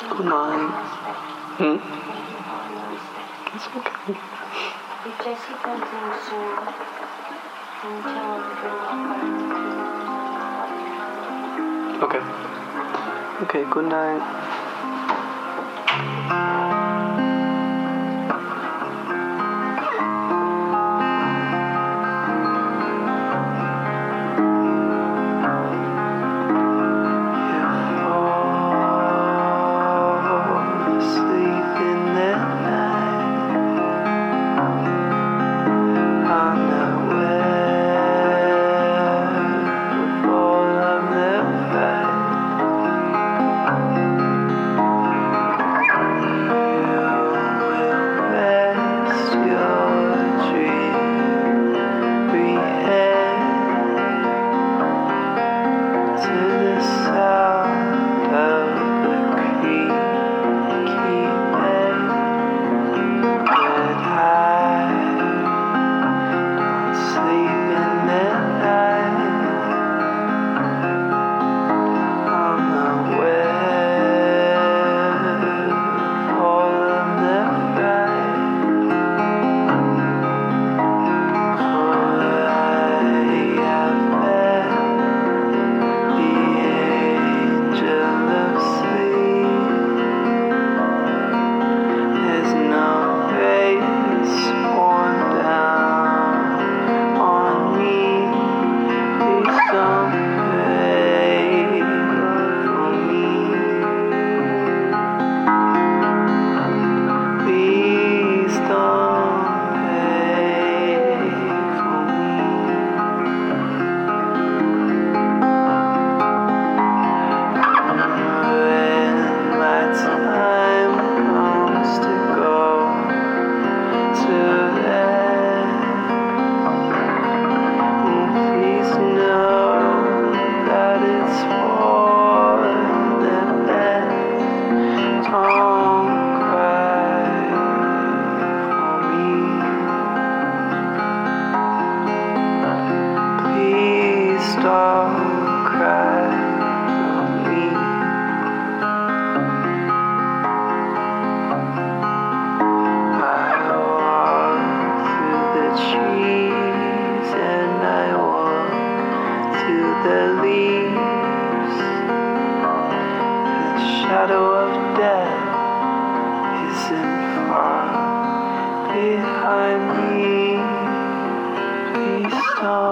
Come on. Hmm? It's okay. Okay. Okay, good night. to the leaves. The shadow of death isn't far behind me. Peace